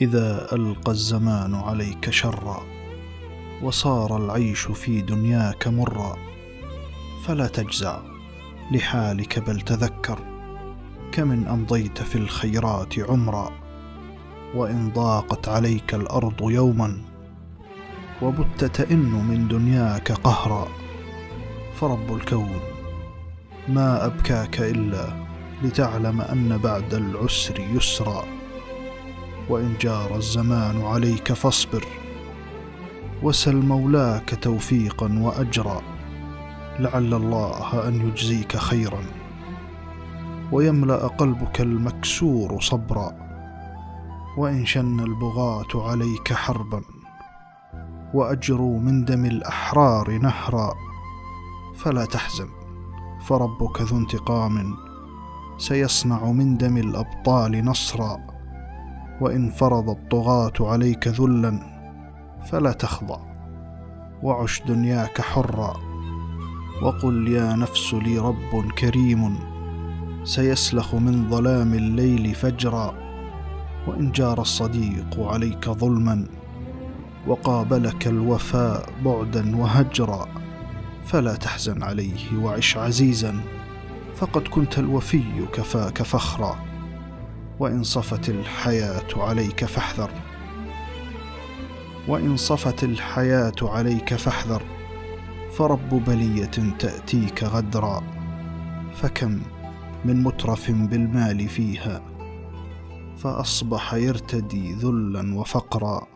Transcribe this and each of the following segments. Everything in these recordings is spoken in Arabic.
إذا ألقى الزمان عليك شرا وصار العيش في دنياك مرا فلا تجزع لحالك بل تذكر كمن أمضيت في الخيرات عمرا وإن ضاقت عليك الأرض يوما وبت تئن من دنياك قهرا. فرب الكون ما أبكاك إلا لتعلم أن بعد العسر يسرا. وإن جار الزمان عليك فاصبر. وسل مولاك توفيقا واجرا. لعل الله أن يجزيك خيرا. ويملأ قلبك المكسور صبرا. وإن شن البغاة عليك حربا. واجروا من دم الأحرار نهرا. فلا تحزن فربك ذو انتقام. سيصنع من دم الأبطال نصرا. وإن فرض الطغاة عليك ذلا فلا تخضع وعش دنياك حرا وقل يا نفس لي رب كريم سيسلخ من ظلام الليل فجرا وإن جار الصديق عليك ظلما وقابلك الوفاء بعدا وهجرا فلا تحزن عليه وعش عزيزا فقد كنت الوفي كفاك فخرا. وإن صفت الحياة عليك فاحذر. وإن صفت الحياة عليك فاحذر فرب بلية تأتيك غدرا. فكم من مترف بالمال فيها فأصبح يرتدي ذلا وفقرا.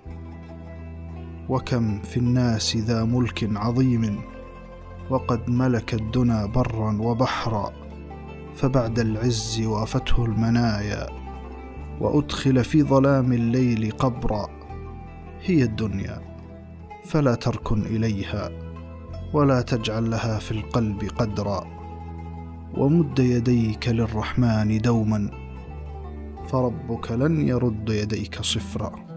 وكم في الناس ذا ملك عظيم وقد ملك الدنا برا وبحرا. فبعد العز وافته المنايا وأدخل في ظلام الليل قبرا. هي الدنيا فلا تركن إليها ولا تجعل لها في القلب قدرا. ومد يديك للرحمن دوما فربك لن يرد يديك صفرا.